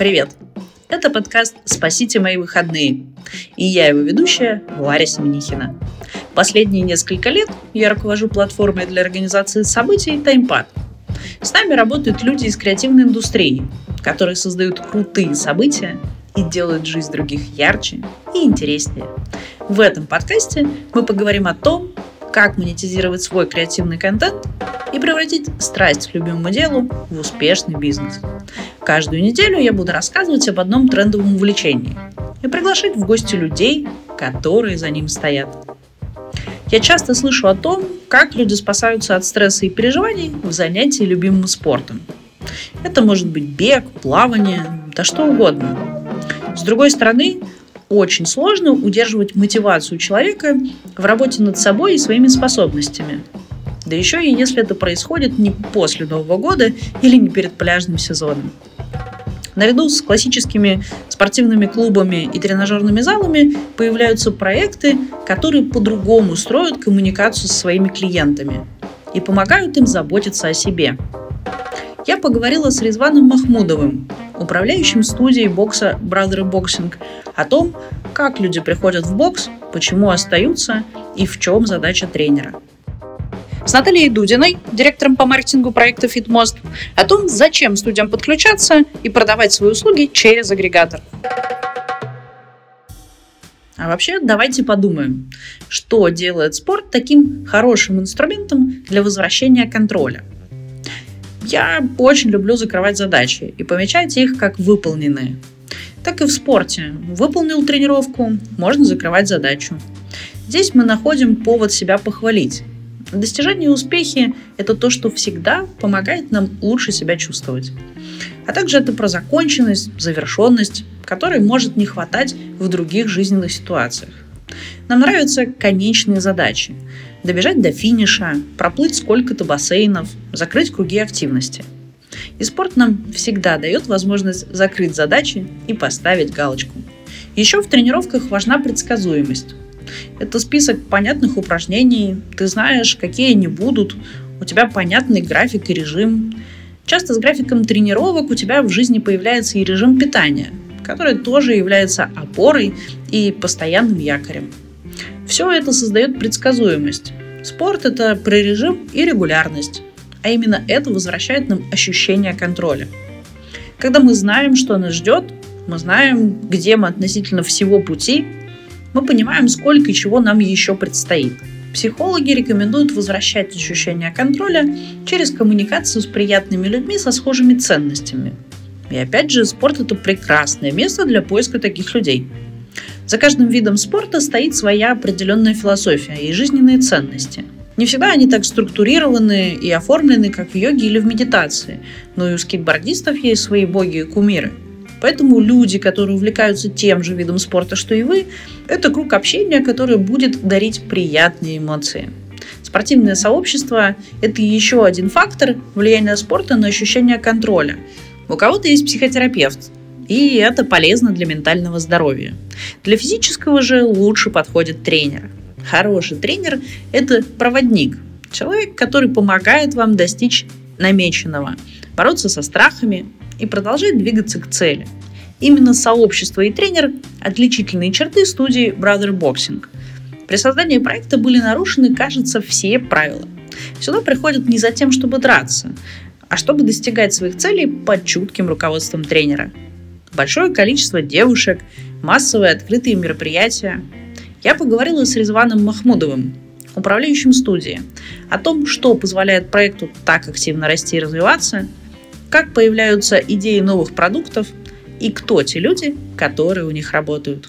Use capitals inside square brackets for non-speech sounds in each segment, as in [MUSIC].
Привет! Это подкаст «Спасите мои выходные». И я его ведущая Варя Семенихина. Последние несколько лет я руковожу платформой для организации событий TimePad. С нами работают люди из креативной индустрии, которые создают крутые события и делают жизнь других ярче и интереснее. В этом подкасте мы поговорим о том, как монетизировать свой креативный контент и превратить страсть к любимому делу в успешный бизнес. Каждую неделю я буду рассказывать об одном трендовом увлечении и приглашать в гости людей, которые за ним стоят. Я часто слышу о том, как люди спасаются от стресса и переживаний в занятии любимым спортом. Это может быть бег, плавание, да что угодно. С другой стороны, очень сложно удерживать мотивацию человека в работе над собой и своими способностями. Да еще и если это происходит не после Нового года или не перед пляжным сезоном. Наряду с классическими спортивными клубами и тренажерными залами появляются проекты, которые по-другому строят коммуникацию со своими клиентами и помогают им заботиться о себе. Я поговорила с Резваном Махмудовым, управляющим студией бокса Brother Boxing, о том, как люди приходят в бокс, почему остаются и в чем задача тренера. С Натальей Дудиной, директором по маркетингу проекта FitMost, о том, зачем студиям подключаться и продавать свои услуги через агрегатор. А вообще, давайте подумаем, что делает спорт таким хорошим инструментом для возвращения контроля – я очень люблю закрывать задачи и помечать их как выполненные. Так и в спорте. Выполнил тренировку, можно закрывать задачу. Здесь мы находим повод себя похвалить. Достижение и успехи – это то, что всегда помогает нам лучше себя чувствовать. А также это про законченность, завершенность, которой может не хватать в других жизненных ситуациях. Нам нравятся конечные задачи добежать до финиша, проплыть сколько-то бассейнов, закрыть круги активности. И спорт нам всегда дает возможность закрыть задачи и поставить галочку. Еще в тренировках важна предсказуемость. Это список понятных упражнений, ты знаешь, какие они будут, у тебя понятный график и режим. Часто с графиком тренировок у тебя в жизни появляется и режим питания, который тоже является опорой и постоянным якорем. Все это создает предсказуемость. Спорт – это про режим и регулярность. А именно это возвращает нам ощущение контроля. Когда мы знаем, что нас ждет, мы знаем, где мы относительно всего пути, мы понимаем, сколько чего нам еще предстоит. Психологи рекомендуют возвращать ощущение контроля через коммуникацию с приятными людьми со схожими ценностями. И опять же, спорт – это прекрасное место для поиска таких людей – за каждым видом спорта стоит своя определенная философия и жизненные ценности. Не всегда они так структурированы и оформлены, как в йоге или в медитации, но и у скейтбордистов есть свои боги и кумиры. Поэтому люди, которые увлекаются тем же видом спорта, что и вы, это круг общения, который будет дарить приятные эмоции. Спортивное сообщество – это еще один фактор влияния спорта на ощущение контроля. У кого-то есть психотерапевт, и это полезно для ментального здоровья. Для физического же лучше подходит тренер. Хороший тренер – это проводник, человек, который помогает вам достичь намеченного, бороться со страхами и продолжать двигаться к цели. Именно сообщество и тренер – отличительные черты студии Brother Boxing. При создании проекта были нарушены, кажется, все правила. Сюда приходят не за тем, чтобы драться, а чтобы достигать своих целей под чутким руководством тренера – большое количество девушек, массовые открытые мероприятия. Я поговорила с Резваном Махмудовым, управляющим студии, о том, что позволяет проекту так активно расти и развиваться, как появляются идеи новых продуктов и кто те люди, которые у них работают.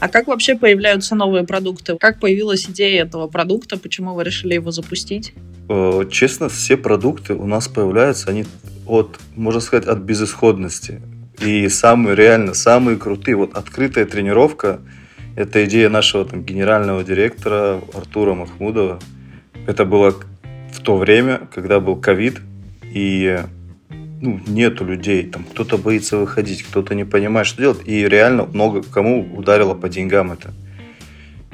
А как вообще появляются новые продукты? Как появилась идея этого продукта? Почему вы решили его запустить? Э, честно, все продукты у нас появляются, они от, можно сказать, от безысходности. И самые, реально, самые крутые, вот открытая тренировка, это идея нашего там генерального директора Артура Махмудова. Это было в то время, когда был ковид, и ну, нету людей, там кто-то боится выходить, кто-то не понимает, что делать, и реально много кому ударило по деньгам это.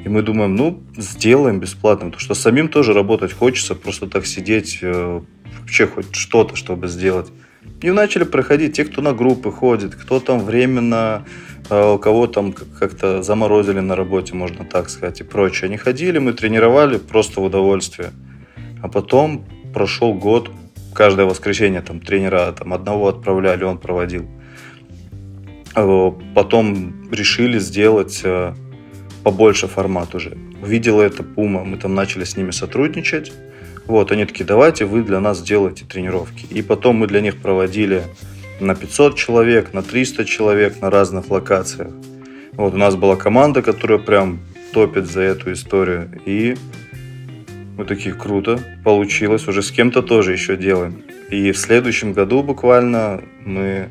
И мы думаем, ну, сделаем бесплатно, потому что самим тоже работать хочется, просто так сидеть, э, вообще хоть что-то, чтобы сделать. И начали проходить те, кто на группы ходит, кто там временно, э, у кого там как-то заморозили на работе, можно так сказать, и прочее. Они ходили, мы тренировали просто в удовольствие. А потом прошел год, каждое воскресенье там тренера там одного отправляли, он проводил. Э, потом решили сделать э, побольше формат уже. Увидела это Пума, мы там начали с ними сотрудничать. Вот, они такие, давайте вы для нас делаете тренировки. И потом мы для них проводили на 500 человек, на 300 человек на разных локациях. Вот, у нас была команда, которая прям топит за эту историю. И мы такие, круто, получилось, уже с кем-то тоже еще делаем. И в следующем году буквально мы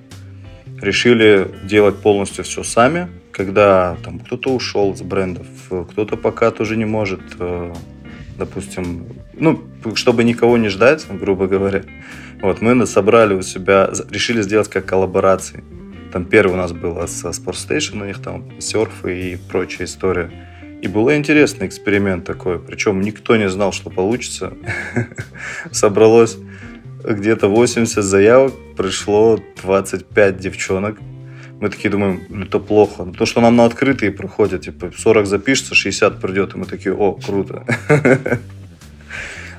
решили делать полностью все сами, когда там кто-то ушел с брендов, кто-то пока тоже не может, э, допустим, ну, чтобы никого не ждать, грубо говоря, вот, мы собрали у себя, решили сделать как коллаборации. Там первый у нас был с Sport Station, у них там серфы и прочая история. И был интересный эксперимент такой, причем никто не знал, что получится. [LAUGHS] Собралось где-то 80 заявок, пришло 25 девчонок. Мы такие думаем, «Ну, это плохо. То, что нам на открытые проходят, типа 40 запишется, 60 придет, и мы такие, о, круто. [LAUGHS]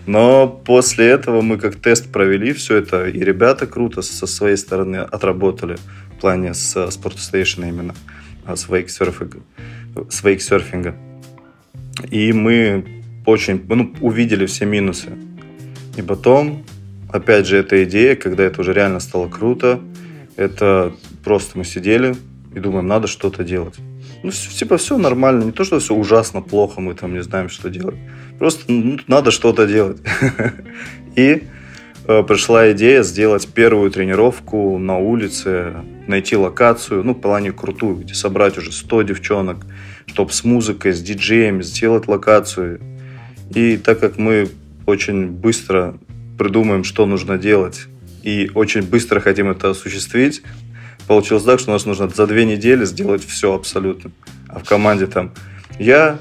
Но после этого мы как тест провели все это, и ребята круто со своей стороны отработали в плане с спортстейшена именно, а, с вейксерфинга. С вейксерфинга. И мы очень ну, увидели все минусы. И потом опять же, эта идея, когда это уже реально стало круто, это просто мы сидели и думаем, надо что-то делать. Ну, типа, все нормально. Не то, что все ужасно плохо, мы там не знаем, что делать. Просто ну, надо что-то делать. [LAUGHS] И э, пришла идея сделать первую тренировку на улице, найти локацию, ну, в плане крутую, где собрать уже 100 девчонок, чтобы с музыкой, с диджеями сделать локацию. И так как мы очень быстро придумаем, что нужно делать, и очень быстро хотим это осуществить, получилось так, что у нас нужно за две недели сделать все абсолютно. А в команде там я,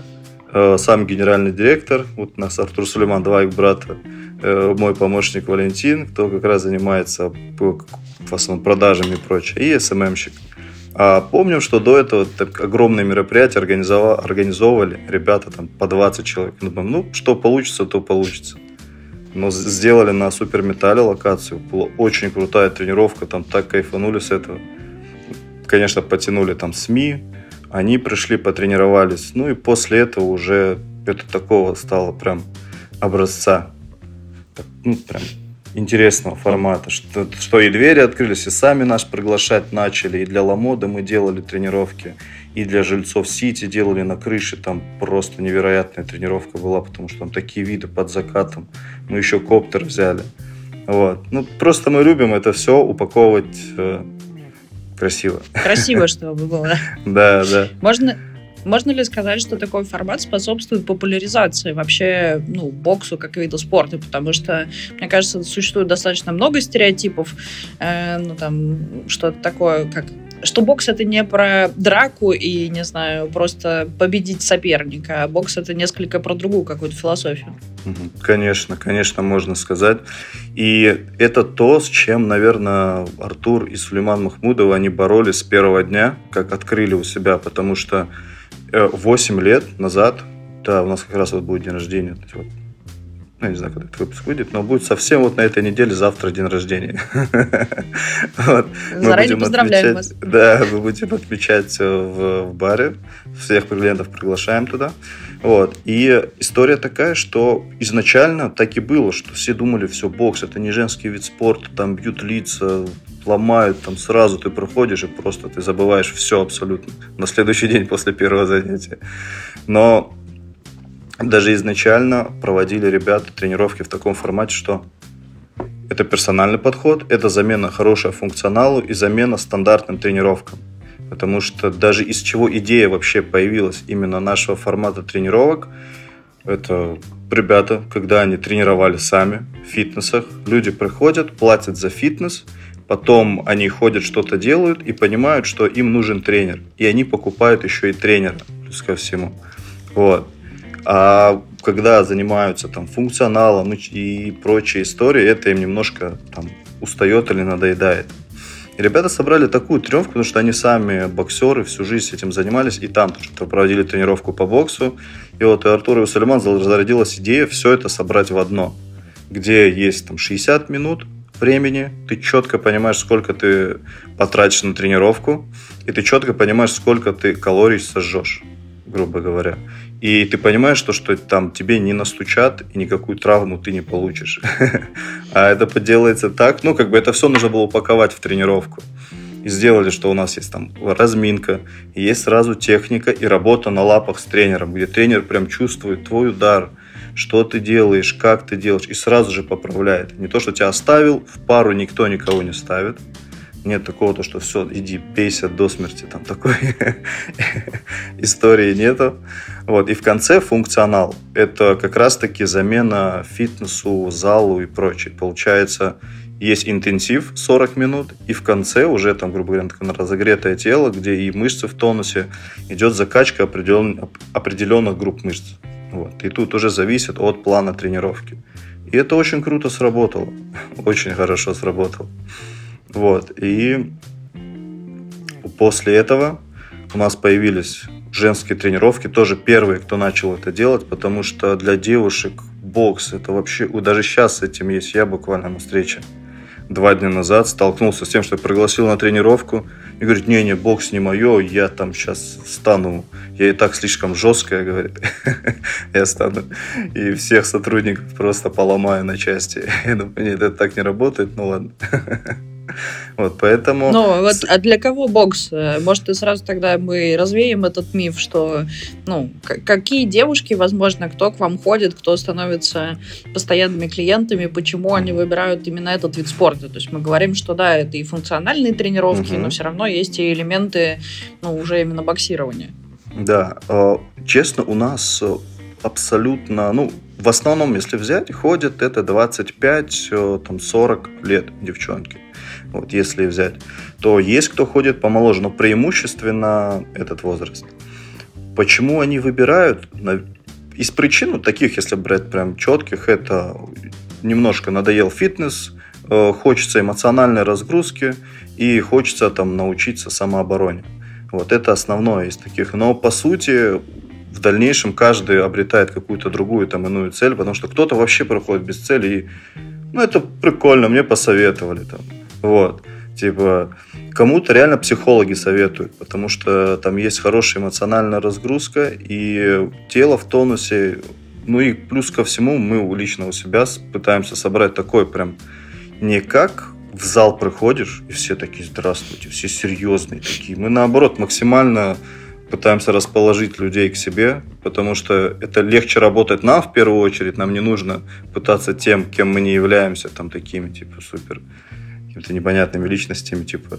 э, сам генеральный директор, вот у нас Артур Сулейман, два их брата, э, мой помощник Валентин, кто как раз занимается в основном продажами и прочее, и СММщик. А помню, что до этого так огромные мероприятия организовывали ребята там по 20 человек. Думаю, ну, что получится, то получится. Но сделали на суперметалле локацию. Была очень крутая тренировка, там так кайфанули с этого. Конечно, потянули там СМИ, они пришли, потренировались. Ну и после этого уже это такого стало прям образца. Ну, прям интересного формата, что, что и двери открылись, и сами нас приглашать начали, и для Ламода мы делали тренировки, и для жильцов Сити делали на крыше, там просто невероятная тренировка была, потому что там такие виды под закатом, мы еще коптер взяли. Вот. Ну, просто мы любим это все упаковывать э, красиво. Красиво, [LAUGHS] чтобы было. Да, да. Можно, можно ли сказать, что такой формат способствует популяризации вообще ну, боксу как виду спорта? Потому что, мне кажется, существует достаточно много стереотипов, э, ну там что-то такое, как что бокс это не про драку и, не знаю, просто победить соперника, а бокс это несколько про другую какую-то философию. Конечно, конечно, можно сказать. И это то, с чем, наверное, Артур и Сулейман Махмудов, они боролись с первого дня, как открыли у себя, потому что 8 э, лет назад, да, у нас как раз вот будет день рождения, вот, ну, я не знаю, когда этот выпуск выйдет, но будет совсем вот на этой неделе завтра день рождения. [LAUGHS] Заранее поздравляем вас. Да, мы будем отмечать в баре, всех клиентов приглашаем туда. Вот. И история такая, что изначально так и было, что все думали, все, бокс это не женский вид спорта, там бьют лица, ломают, там сразу ты проходишь и просто ты забываешь все абсолютно на следующий день после первого занятия. Но даже изначально проводили ребята тренировки в таком формате, что это персональный подход, это замена хорошего функционалу и замена стандартным тренировкам. Потому что даже из чего идея вообще появилась именно нашего формата тренировок, это ребята, когда они тренировали сами в фитнесах, люди приходят, платят за фитнес – Потом они ходят, что-то делают и понимают, что им нужен тренер. И они покупают еще и тренера, плюс ко всему. Вот. А когда занимаются там функционалом и прочей историей, это им немножко там устает или надоедает. И ребята собрали такую тренировку, потому что они сами боксеры, всю жизнь этим занимались, и там тоже проводили тренировку по боксу. И вот у Артура и у Сулейман зародилась идея все это собрать в одно, где есть там 60 минут времени, ты четко понимаешь, сколько ты потратишь на тренировку, и ты четко понимаешь, сколько ты калорий сожжешь, грубо говоря. И ты понимаешь, что, что там тебе не настучат и никакую травму ты не получишь. [LAUGHS] А это поделается так, ну, как бы это все нужно было упаковать в тренировку. И сделали, что у нас есть там разминка, есть сразу техника и работа на лапах с тренером, где тренер прям чувствует твой удар, что ты делаешь, как ты делаешь, и сразу же поправляет. Не то, что тебя оставил, в пару никто никого не ставит, нет такого, то, что все, иди, бейся до смерти, там такой [LAUGHS] истории нету. Вот, и в конце функционал. Это как раз-таки замена фитнесу, залу и прочее. Получается, есть интенсив 40 минут, и в конце уже там, грубо говоря, такое разогретое тело, где и мышцы в тонусе, идет закачка определен, определенных групп мышц. Вот. И тут уже зависит от плана тренировки. И это очень круто сработало. [LAUGHS] Очень хорошо сработало. Вот. И после этого у нас появились женские тренировки, тоже первые, кто начал это делать, потому что для девушек бокс это вообще, даже сейчас с этим есть, я буквально на встрече два дня назад столкнулся с тем, что пригласил на тренировку и говорит, не-не, бокс не мое, я там сейчас стану, я и так слишком жесткая, говорит, [LAUGHS] я стану и всех сотрудников просто поломаю на части. [LAUGHS] Я нет, это так не работает, ну ладно. [LAUGHS] [LAUGHS] Вот, поэтому... Ну, вот, а для кого бокс? Может, и сразу тогда мы развеем этот миф, что, ну, какие девушки, возможно, кто к вам ходит, кто становится постоянными клиентами, почему они выбирают именно этот вид спорта? То есть мы говорим, что да, это и функциональные тренировки, угу. но все равно есть и элементы, ну, уже именно боксирования. Да, э, честно, у нас абсолютно, ну, в основном, если взять, ходят это 25-40 э, лет девчонки вот если взять, то есть кто ходит помоложе, но преимущественно этот возраст. Почему они выбирают? Из причин ну, таких, если брать прям четких, это немножко надоел фитнес, э, хочется эмоциональной разгрузки и хочется там научиться самообороне. Вот это основное из таких. Но по сути в дальнейшем каждый обретает какую-то другую там иную цель, потому что кто-то вообще проходит без цели и ну это прикольно, мне посоветовали там. Вот. Типа, кому-то реально психологи советуют, потому что там есть хорошая эмоциональная разгрузка, и тело в тонусе. Ну и плюс ко всему, мы лично у себя пытаемся собрать такой прям не как в зал приходишь, и все такие, здравствуйте, все серьезные такие. Мы наоборот максимально пытаемся расположить людей к себе, потому что это легче работать нам в первую очередь, нам не нужно пытаться тем, кем мы не являемся, там такими, типа, супер какими-то непонятными личностями, типа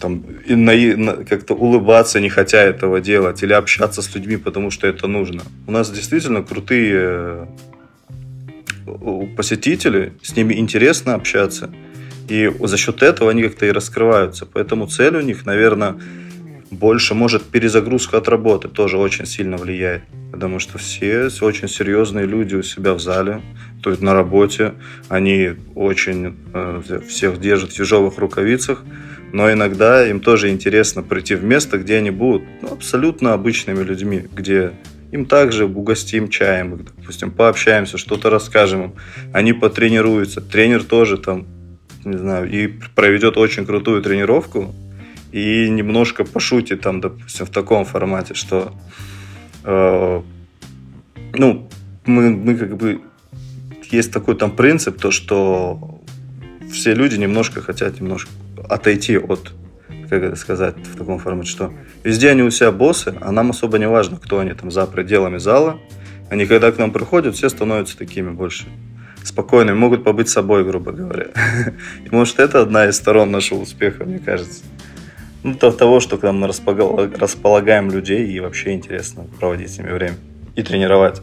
там и на, на, как-то улыбаться, не хотя этого делать, или общаться с людьми, потому что это нужно. У нас действительно крутые э, посетители, с ними интересно общаться, и за счет этого они как-то и раскрываются. Поэтому цель у них, наверное, больше, может, перезагрузка от работы тоже очень сильно влияет. Потому что все очень серьезные люди у себя в зале, то есть на работе. Они очень э, всех держат в тяжелых рукавицах. Но иногда им тоже интересно прийти в место, где они будут ну, абсолютно обычными людьми, где им также угостим чаем, допустим, пообщаемся, что-то расскажем им. Они потренируются. Тренер тоже там, не знаю, и проведет очень крутую тренировку, и немножко пошутит там, допустим, в таком формате, что э, ну, мы, мы как бы есть такой там принцип, то, что все люди немножко хотят немножко отойти от, как это сказать в таком формате, что везде они у себя боссы, а нам особо не важно, кто они там за пределами зала. Они когда к нам приходят, все становятся такими больше спокойными, могут побыть собой, грубо говоря. [LAUGHS] И может это одна из сторон нашего успеха, мне кажется. Ну, то того, что к нам располагаем людей и вообще интересно проводить с ними время и тренировать.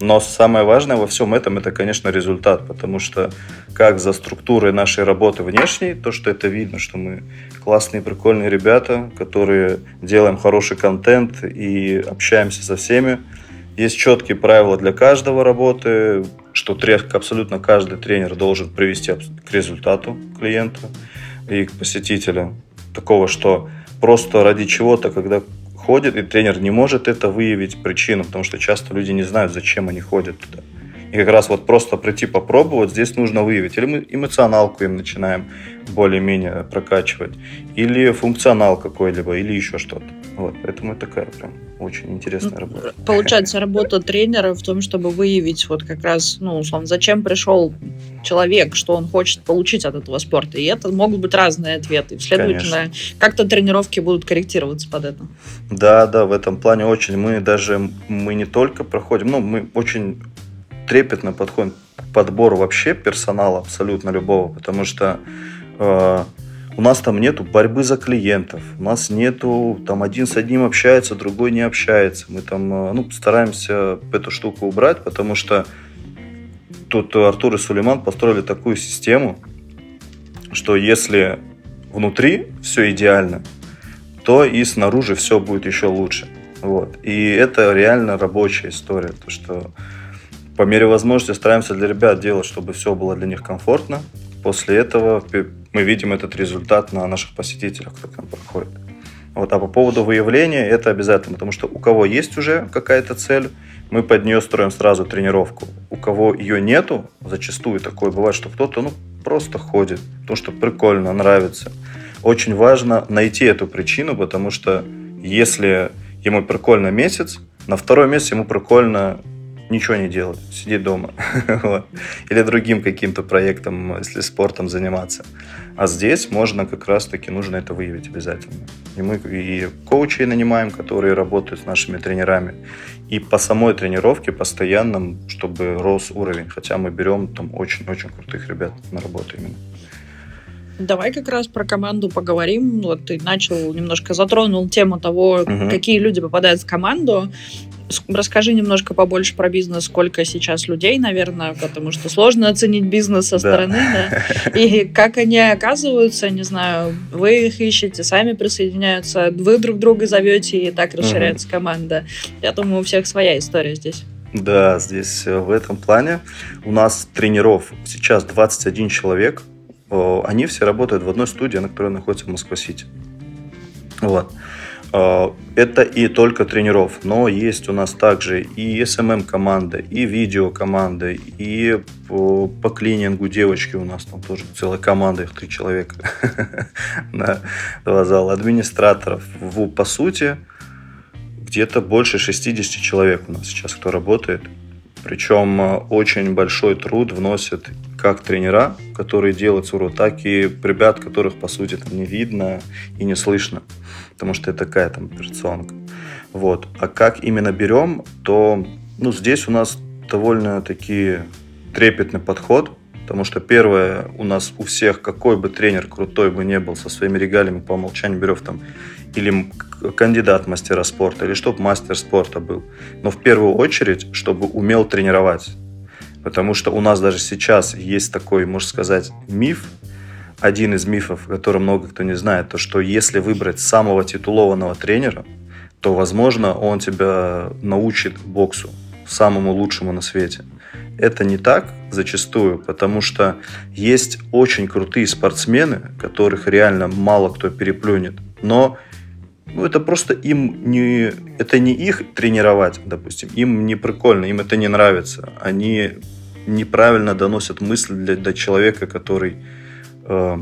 Но самое важное во всем этом это, конечно, результат, потому что как за структурой нашей работы внешней, то, что это видно, что мы классные, прикольные ребята, которые делаем хороший контент и общаемся со всеми, Есть четкие правила для каждого работы, что абсолютно каждый тренер должен привести к результату клиента и к посетителю. Такого, что просто ради чего-то, когда ходит, и тренер не может это выявить причину, потому что часто люди не знают, зачем они ходят туда. И как раз вот просто прийти попробовать, здесь нужно выявить. Или мы эмоционалку им начинаем более-менее прокачивать, или функционал какой-либо, или еще что-то. Вот, поэтому это такая прям очень интересная ну, работа. Получается, работа тренера в том, чтобы выявить вот как раз, ну, условно, зачем пришел человек, что он хочет получить от этого спорта. И это могут быть разные ответы. Следовательно, как-то тренировки будут корректироваться под это. Да, да, в этом плане очень. Мы даже, мы не только проходим, ну, мы очень трепетно подходим к подбору вообще персонала абсолютно любого, потому что э, у нас там нету борьбы за клиентов, у нас нету, там один с одним общается, другой не общается. Мы там, э, ну, стараемся эту штуку убрать, потому что тут Артур и Сулейман построили такую систему, что если внутри все идеально, то и снаружи все будет еще лучше. Вот. И это реально рабочая история, то что по мере возможности стараемся для ребят делать, чтобы все было для них комфортно. После этого мы видим этот результат на наших посетителях, кто к нам подходит. Вот, а по поводу выявления это обязательно, потому что у кого есть уже какая-то цель, мы под нее строим сразу тренировку. У кого ее нету, зачастую такое бывает, что кто-то ну, просто ходит, потому что прикольно, нравится. Очень важно найти эту причину, потому что если ему прикольно месяц, на второй месяц ему прикольно ничего не делать, сидеть дома. [LAUGHS] Или другим каким-то проектом, если спортом заниматься. А здесь можно как раз-таки, нужно это выявить обязательно. И мы и коучей нанимаем, которые работают с нашими тренерами. И по самой тренировке постоянно, чтобы рос уровень. Хотя мы берем там очень-очень крутых ребят на работу именно. Давай как раз про команду поговорим. Вот ты начал немножко затронул тему того, угу. какие люди попадают в команду. Расскажи немножко побольше про бизнес, сколько сейчас людей, наверное, потому что сложно оценить бизнес со стороны, да. [LAUGHS] И как они оказываются, не знаю, вы их ищете, сами присоединяются, вы друг друга зовете, и так расширяется команда. Я думаю, у всех своя история здесь. Да, здесь э, в этом плане у нас тренеров сейчас 21 человек. Они все работают в одной студии, на которой находится в Москва-Сити. Вот. А, это и только тренеров, но есть у нас также и SMM команда, и видео команда, и по, по клинингу девочки у нас там тоже целая команда, их три человека [LAUGHS] на два зала, администраторов. По сути, где-то больше 60 человек у нас сейчас, кто работает. Причем э, очень большой труд вносят как тренера, которые делают ЦУРу, так и ребят, которых, по сути, там не видно и не слышно, потому что это такая там операционка. Вот. А как именно берем, то ну, здесь у нас довольно-таки трепетный подход, потому что первое, у нас у всех, какой бы тренер крутой бы не был, со своими регалиями по умолчанию берем там или кандидат мастера спорта, или чтобы мастер спорта был. Но в первую очередь, чтобы умел тренировать. Потому что у нас даже сейчас есть такой, можно сказать, миф, один из мифов, который много кто не знает, то что если выбрать самого титулованного тренера, то, возможно, он тебя научит боксу, самому лучшему на свете. Это не так зачастую, потому что есть очень крутые спортсмены, которых реально мало кто переплюнет, но ну, это просто им не... Это не их тренировать, допустим. Им не прикольно, им это не нравится. Они неправильно доносят мысль для, для человека, который э,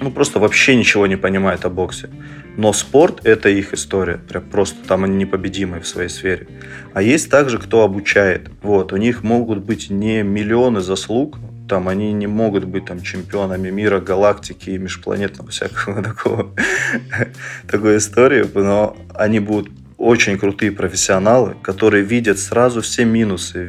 ну, просто вообще ничего не понимает о боксе. Но спорт – это их история. Прям просто там они непобедимые в своей сфере. А есть также, кто обучает. Вот, у них могут быть не миллионы заслуг, там они не могут быть там чемпионами мира, галактики и межпланетного всякого [LAUGHS] такого такой истории, но они будут очень крутые профессионалы, которые видят сразу все минусы.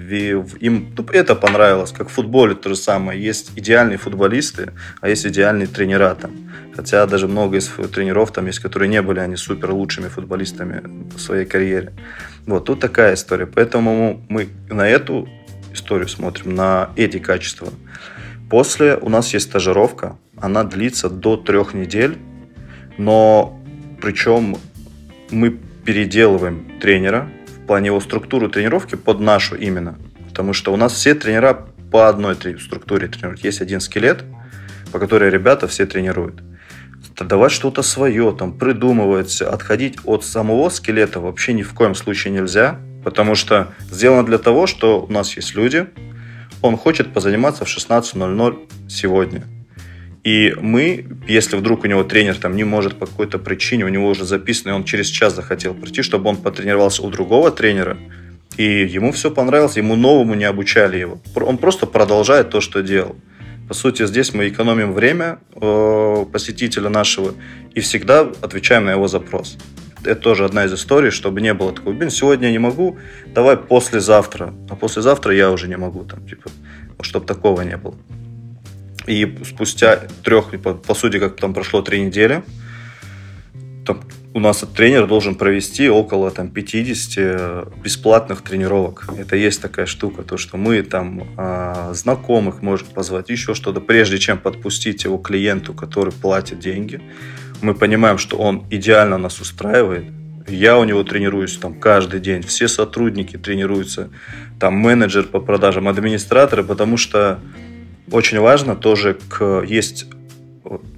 Им ну, это понравилось, как в футболе то же самое. Есть идеальные футболисты, а есть идеальные тренера там. Хотя даже много из тренеров там есть, которые не были они супер лучшими футболистами в своей карьере. Вот тут такая история. Поэтому мы на эту историю смотрим, на эти качества. После у нас есть стажировка, она длится до трех недель, но причем мы переделываем тренера в плане его структуры тренировки под нашу именно. Потому что у нас все тренера по одной структуре тренируют. Есть один скелет, по которой ребята все тренируют. Давать что-то свое, там, придумывать, отходить от самого скелета вообще ни в коем случае нельзя, потому что сделано для того, что у нас есть люди, он хочет позаниматься в 16.00 сегодня. И мы, если вдруг у него тренер там не может по какой-то причине, у него уже записано, и он через час захотел прийти, чтобы он потренировался у другого тренера, и ему все понравилось, ему новому не обучали его. Он просто продолжает то, что делал. По сути, здесь мы экономим время э, посетителя нашего и всегда отвечаем на его запрос. Это тоже одна из историй, чтобы не было такого, блин, сегодня я не могу, давай послезавтра. А послезавтра я уже не могу, там, типа, чтобы такого не было. И спустя трех, по, сути, как там прошло три недели, там, у нас тренер должен провести около там, 50 бесплатных тренировок. Это есть такая штука, то, что мы там э, знакомых можем позвать, еще что-то, прежде чем подпустить его клиенту, который платит деньги. Мы понимаем, что он идеально нас устраивает. Я у него тренируюсь там каждый день, все сотрудники тренируются, там менеджер по продажам, администраторы, потому что очень важно тоже к, есть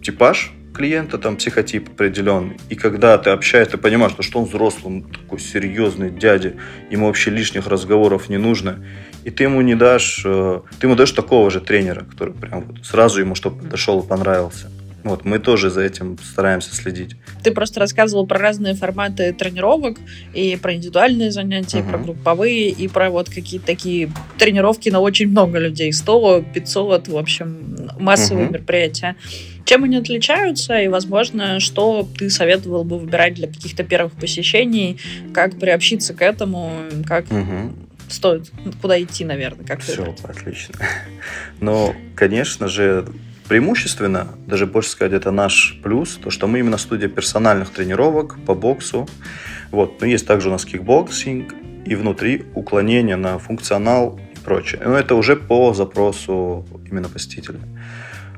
типаж клиента, там психотип определенный. И когда ты общаешься, ты понимаешь, что он взрослый, он такой серьезный дядя, ему вообще лишних разговоров не нужно. И ты ему не дашь, э, ты ему даешь такого же тренера, который прям вот сразу ему чтобы подошел и понравился. Вот, мы тоже за этим стараемся следить. Ты просто рассказывал про разные форматы тренировок, и про индивидуальные занятия, uh-huh. и про групповые, и про вот какие-то такие тренировки на очень много людей. 100, 500, в общем, массовые uh-huh. мероприятия. Чем они отличаются, и, возможно, что ты советовал бы выбирать для каких-то первых посещений, как приобщиться к этому, как uh-huh стоит, куда идти, наверное, как Все, выбрать. отлично. [LAUGHS] Ну, конечно же, Преимущественно, даже больше сказать, это наш плюс, то, что мы именно студия персональных тренировок по боксу. Вот. Но есть также у нас кикбоксинг и внутри уклонение на функционал и прочее. Но это уже по запросу именно посетителя.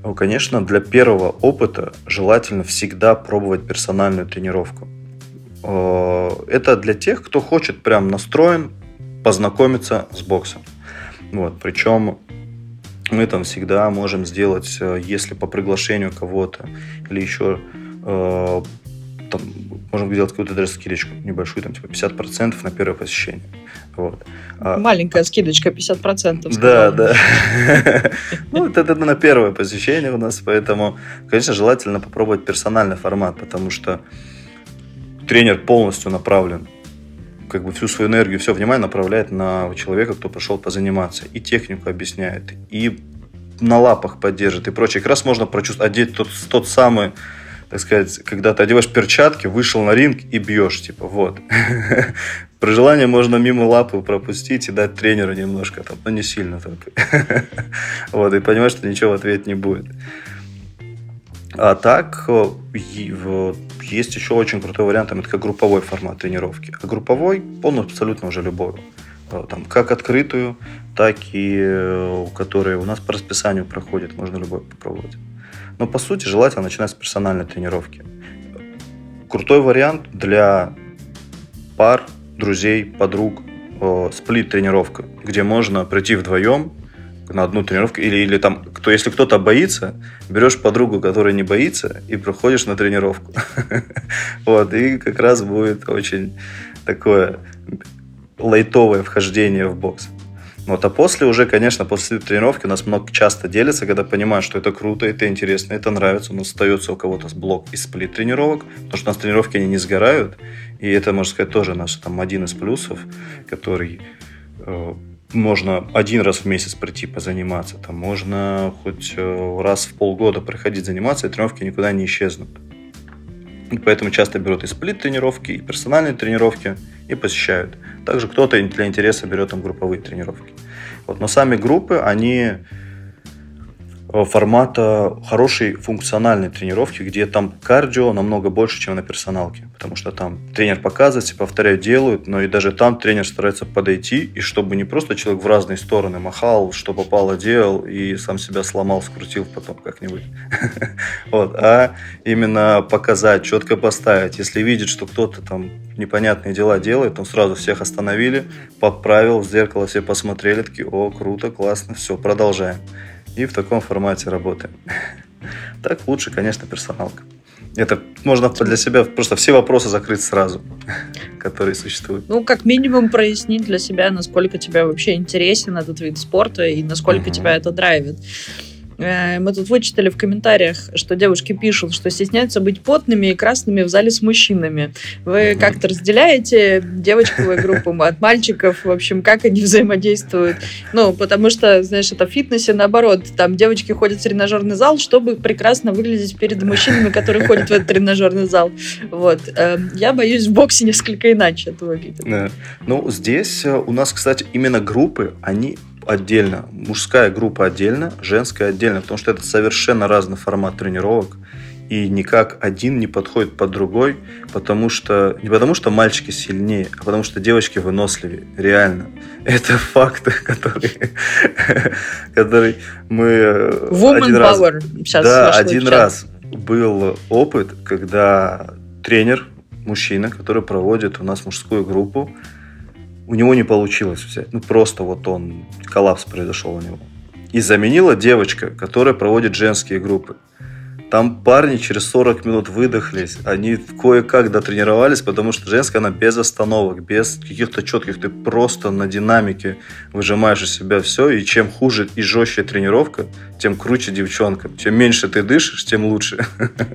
Ну, конечно, для первого опыта желательно всегда пробовать персональную тренировку. Э, это для тех, кто хочет прям настроен познакомиться с боксом. Вот, причем мы там всегда можем сделать, э, если по приглашению кого-то или еще э, там, можем сделать какую-то даже скидочку небольшую, там типа 50% на первое посещение. Вот. А Маленькая а, скидочка 50%. Сказала. Да, да. [LAUGHS] Ну, это на первое посещение у нас, поэтому, конечно, желательно попробовать персональный формат, потому что тренер полностью направлен как бы всю свою энергию, все внимание направляет на человека, кто пришел позаниматься. И технику объясняет, и на лапах поддержит, и прочее. Как раз можно прочувствовать, одеть тот, тот самый, так сказать, когда ты одеваешь перчатки, вышел на ринг и бьешь, типа, вот. [LAUGHS] При желании можно мимо лапы пропустить и дать тренеру немножко, там, но не сильно только. [LAUGHS] Вот, и понимаешь, что ничего в ответ не будет. А так, есть еще очень крутой вариант, там, это как групповой формат тренировки. А групповой, он абсолютно уже любой. Э, там, как открытую, так и э, которые у нас по расписанию проходят, можно любой попробовать. Но по сути желательно начинать с персональной тренировки. Крутой вариант для пар, друзей, подруг, э, сплит-тренировка, где можно прийти вдвоем, на одну тренировку, или, или там, кто, если кто-то боится, берешь подругу, которая не боится, и проходишь на тренировку. [LAUGHS] Вот, и как раз будет очень такое лайтовое вхождение в бокс. Вот, а после уже, конечно, после тренировки у нас много часто делится, когда понимают, что это круто, это интересно, это нравится. У нас остается у кого-то блок из сплит тренировок, потому что у нас тренировки они не сгорают. И это, можно сказать, тоже наш там один из плюсов, который э, можно один раз в месяц прийти позаниматься, там можно хоть э, раз в полгода приходить заниматься, и тренировки никуда не исчезнут. Поэтому часто берут и сплит-тренировки, и персональные тренировки, и посещают. Также кто-то для интереса берет там групповые тренировки. Вот. Но сами группы, они Э, формата хорошей функциональной тренировки, где там кардио намного больше, чем на персоналке. Потому что там тренер показывает, все повторяют, делают, но и даже там тренер старается подойти, и чтобы не просто человек в разные стороны махал, что попало делал, и сам себя сломал, скрутил потом как-нибудь. [LAUGHS] Вот, а именно показать, четко поставить. Если видит, что кто-то там непонятные дела делает, он сразу всех остановили, поправил, в зеркало все посмотрели, такие, о, круто, классно, все, продолжаем и в таком формате работаем. [LAUGHS] Так лучше, конечно, персоналка. Это можно для себя просто все вопросы закрыть сразу, [LAUGHS] которые существуют. Ну, как минимум прояснить для себя, насколько тебе вообще интересен этот вид спорта и насколько угу. тебя это драйвит. Э, мы тут вычитали в комментариях, что девушки пишут, что стесняются быть потными и красными в зале с мужчинами. Вы как-то разделяете девочковые группы от мальчиков? В общем, как они [LAUGHS] взаимодействуют? Ну, потому что, знаешь, это в фитнесе наоборот. Там девочки ходят в тренажерный зал, чтобы прекрасно выглядеть перед мужчинами, которые ходят в этот тренажерный зал. Вот. Эм, я боюсь, в боксе несколько иначе это выглядит. Да. Ну, здесь э, у нас, кстати, именно группы, они отдельно, мужская группа отдельно, женская отдельно, потому что это совершенно разный формат тренировок, и никак один не подходит под другой, потому что не потому что мальчики сильнее, а потому что девочки выносливее, реально. [LAUGHS] Это факты, [LAUGHS] которые, которые мы э, Woman один power. раз, Сейчас да, один раз был опыт, когда тренер мужчина, который проводит у нас мужскую группу, у него не получилось взять. Ну, просто вот он, коллапс произошел у него. И заменила девочка, которая проводит женские группы. Там парни через 40 минут выдохлись. Они кое-как дотренировались, потому что женская, она без остановок, без каких-то четких. Ты просто на динамике выжимаешь из себя все. И чем хуже и жестче тренировка, тем круче девчонка. Чем меньше ты дышишь, тем лучше.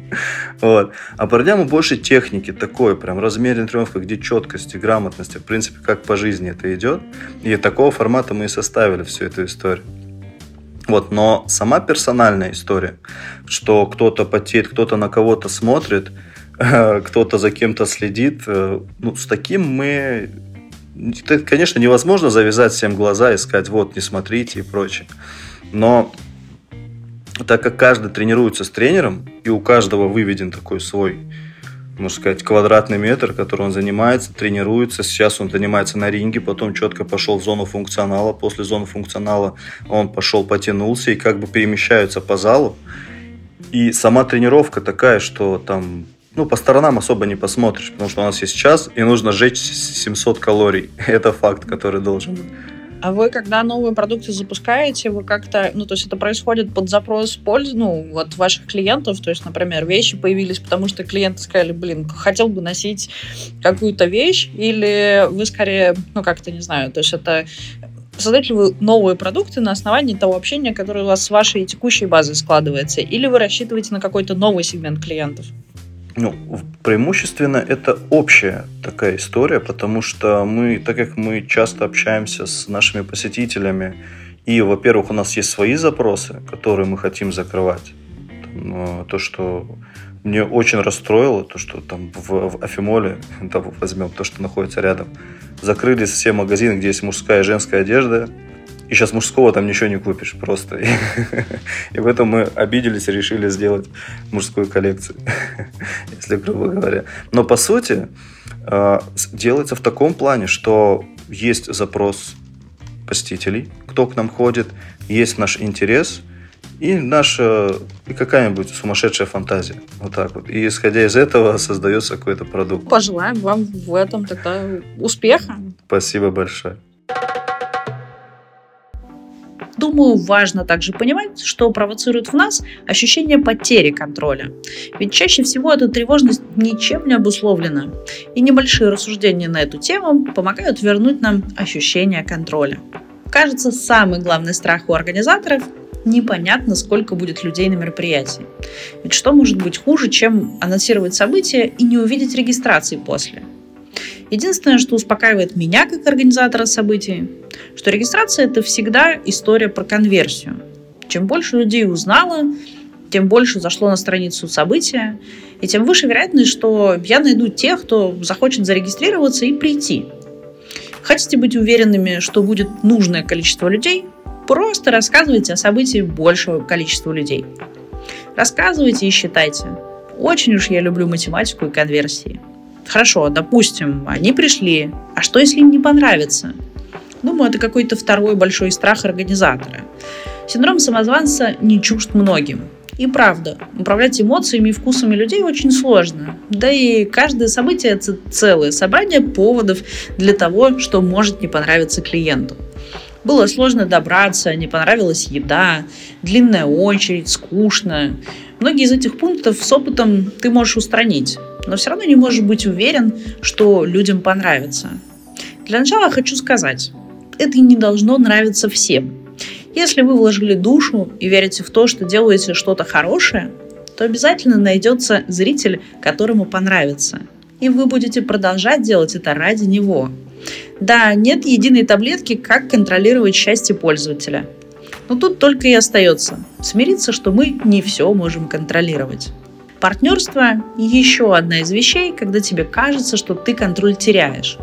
[LAUGHS] вот. А парням больше техники такой, прям размеренная тренировка, где четкость и грамотность. В принципе, как по жизни это идет. И такого формата мы и составили всю эту историю. Вот, но сама персональная история, что кто-то потеет, кто-то на кого-то смотрит, [LAUGHS] кто-то за кем-то следит, э, ну, с таким мы... Это, конечно, невозможно завязать всем глаза и сказать, вот, не смотрите и прочее. Но так как каждый тренируется с тренером, и у каждого выведен такой свой можно сказать, квадратный метр, который он занимается, тренируется. Сейчас он занимается на ринге, потом четко пошел в зону функционала. После зоны функционала он пошел, потянулся и как бы перемещаются по залу. И сама тренировка такая, что там ну, по сторонам особо не посмотришь, потому что у нас есть час, и нужно сжечь 700 калорий. [LAUGHS] Это факт, который должен быть. А вы, когда новые продукты запускаете, вы как-то, ну, то есть это происходит под запрос пользы, ну, вот ваших клиентов, то есть, например, вещи появились, потому что клиенты сказали, блин, хотел бы носить какую-то вещь, или вы скорее, ну, как-то, не знаю, то есть это создаете ли вы новые продукты на основании того общения, которое у вас с вашей текущей базой складывается, или вы рассчитываете на какой-то новый сегмент клиентов? Ну, преимущественно это общая такая история, потому что мы, так как мы часто общаемся с нашими посетителями, и, во-первых, у нас есть свои запросы, которые мы хотим закрывать. Там, то, что мне очень расстроило, то, что там в, в Афимоле, [LAUGHS] там возьмем то, что находится рядом, закрылись все магазины, где есть мужская и женская одежда, и сейчас мужского там ничего не купишь просто. И [LAUGHS] в этом мы обиделись и решили сделать мужскую коллекцию, [LAUGHS] если грубо говоря. Но по сути а, делается в таком плане, что есть запрос посетителей, кто к нам ходит, есть наш интерес и наша и какая-нибудь сумасшедшая фантазия. Вот так вот. И исходя из этого [LAUGHS] создается какой-то продукт. Пожелаем вам в этом тогда успеха. Спасибо большое. Думаю, важно также понимать, что провоцирует в нас ощущение потери контроля. Ведь чаще всего эта тревожность ничем не обусловлена. И небольшие рассуждения на эту тему помогают вернуть нам ощущение контроля. Кажется, самый главный страх у организаторов непонятно, сколько будет людей на мероприятии. Ведь что может быть хуже, чем анонсировать событие и не увидеть регистрации после? Единственное, что успокаивает меня как организатора событий, что регистрация это всегда история про конверсию. Чем больше людей узнало, тем больше зашло на страницу события, и тем выше вероятность, что я найду тех, кто захочет зарегистрироваться и прийти. Хотите быть уверенными, что будет нужное количество людей? Просто рассказывайте о событии большего количества людей. Рассказывайте и считайте. Очень уж я люблю математику и конверсии. Хорошо, допустим, они пришли. А что, если им не понравится? Думаю, это какой-то второй большой страх организатора. Синдром самозванца не чужд многим. И правда, управлять эмоциями и вкусами людей очень сложно. Да и каждое событие – это целое собрание поводов для того, что может не понравиться клиенту. Было сложно добраться, не понравилась еда, длинная очередь, скучно. Многие из этих пунктов с опытом ты можешь устранить, но все равно не можешь быть уверен, что людям понравится. Для начала хочу сказать, это не должно нравиться всем. Если вы вложили душу и верите в то, что делаете что-то хорошее, то обязательно найдется зритель, которому понравится. И вы будете продолжать делать это ради него. Да, нет единой таблетки, как контролировать счастье пользователя. Но тут только и остается смириться, что мы не все можем контролировать. Партнерство – еще одна из вещей, когда тебе кажется, что ты контроль теряешь.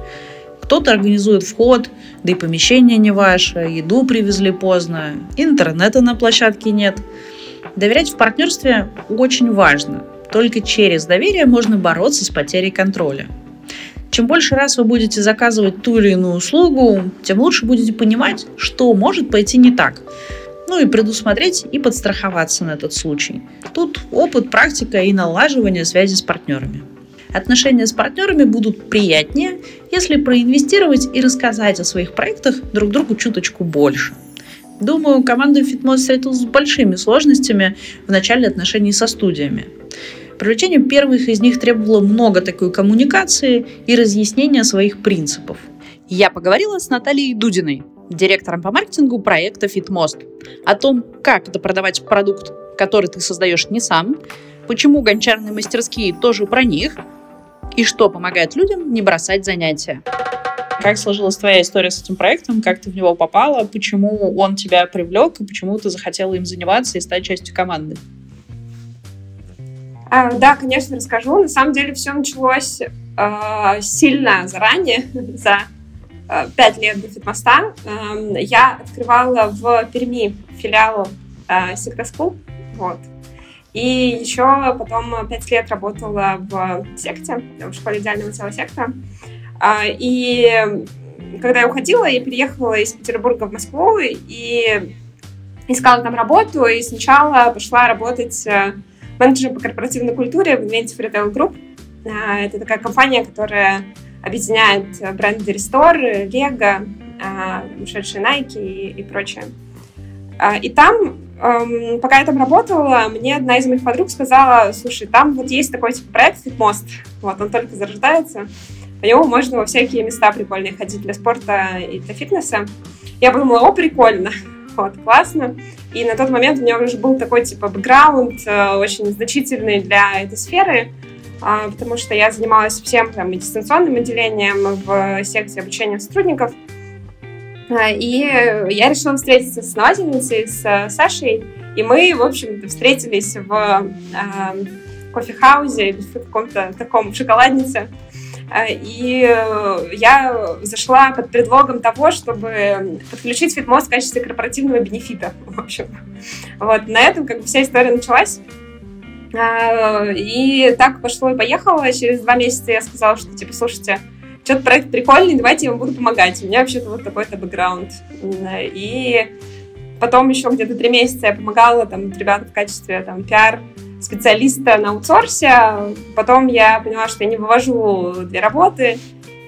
Кто-то организует вход, да и помещение не ваше, еду привезли поздно, интернета на площадке нет. Доверять в партнерстве очень важно. Только через доверие можно бороться с потерей контроля. Чем больше раз вы будете заказывать ту или иную услугу, тем лучше будете понимать, что может пойти не так. Ну и предусмотреть и подстраховаться на этот случай. Тут опыт, практика и налаживание связи с партнерами. Отношения с партнерами будут приятнее, если проинвестировать и рассказать о своих проектах друг другу чуточку больше. Думаю, команда Fitmos встретилась с большими сложностями в начале отношений со студиями. Привлечение первых из них требовало много такой коммуникации и разъяснения своих принципов. Я поговорила с Натальей Дудиной, директором по маркетингу проекта FitMost, о том, как это продавать продукт, который ты создаешь не сам, почему гончарные мастерские тоже про них, и что помогает людям не бросать занятия. Как сложилась твоя история с этим проектом? Как ты в него попала? Почему он тебя привлек? И почему ты захотела им заниматься и стать частью команды? А, да, конечно, расскажу. На самом деле все началось э, сильно заранее, [LAUGHS] за пять лет до Фитмоста. Э, я открывала в Перми филиал э, Сектоскул, вот. И еще потом пять лет работала в секте, в школе идеального тела секта. Э, и когда я уходила, я переехала из Петербурга в Москву и искала там работу, и сначала пошла работать менеджером по корпоративной культуре в Inventive Retail Group. А, это такая компания, которая объединяет бренды Restore, Lego, а, ушедшие Nike и, и прочее. А, и там, эм, пока я там работала, мне одна из моих подруг сказала, слушай, там вот есть такой типа проект Fitmost, вот он только зарождается, по нему можно во всякие места прикольные ходить для спорта и для фитнеса. Я подумала, о, прикольно, [LAUGHS] вот, классно. И на тот момент у меня уже был такой, типа, бэкграунд э, очень значительный для этой сферы, потому что я занималась всем там дистанционным отделением в секции обучения сотрудников. А, и я решила встретиться с основательницей, с э, Сашей, и мы, в общем-то, встретились в э, кофехаузе в каком-то таком шоколаднице. И э, я зашла под предлогом того, чтобы подключить Фитмос в качестве корпоративного бенефита, в общем. Вот, на этом как бы вся история началась. Э, и так пошло и поехало. Через два месяца я сказала, что, типа, слушайте, что-то проект прикольный, давайте я вам буду помогать. У меня вообще-то вот такой-то бэкграунд. И потом еще где-то три месяца я помогала там ребятам в качестве там пиар специалиста на аутсорсе. Потом я поняла, что я не вывожу для работы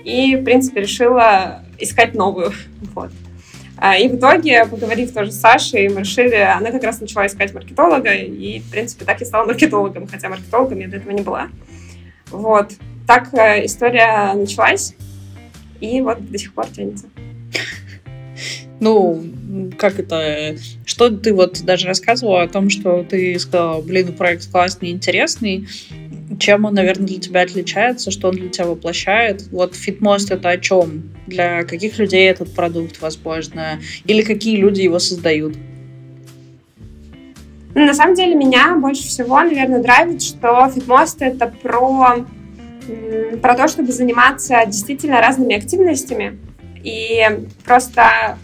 и, в принципе, решила искать новую. [LAUGHS] Вот. А, и в итоге, поговорив тоже с Сашей, мы решили, она как раз начала искать маркетолога, и, в принципе, так и стала маркетологом, хотя маркетологом я до этого не была. Вот. Так э, история началась, и вот до сих пор тянется. Ну, как это, что ты вот даже рассказывала о том, что ты сказала, блин, проект классный, интересный, чем он, наверное, для тебя отличается, что он для тебя воплощает? Вот FitMost это о чем? Для каких людей этот продукт, возможно? Или какие люди его создают? Ну, на самом деле меня больше всего, наверное, драйвит, что FitMost это про, про то, чтобы заниматься действительно разными активностями и просто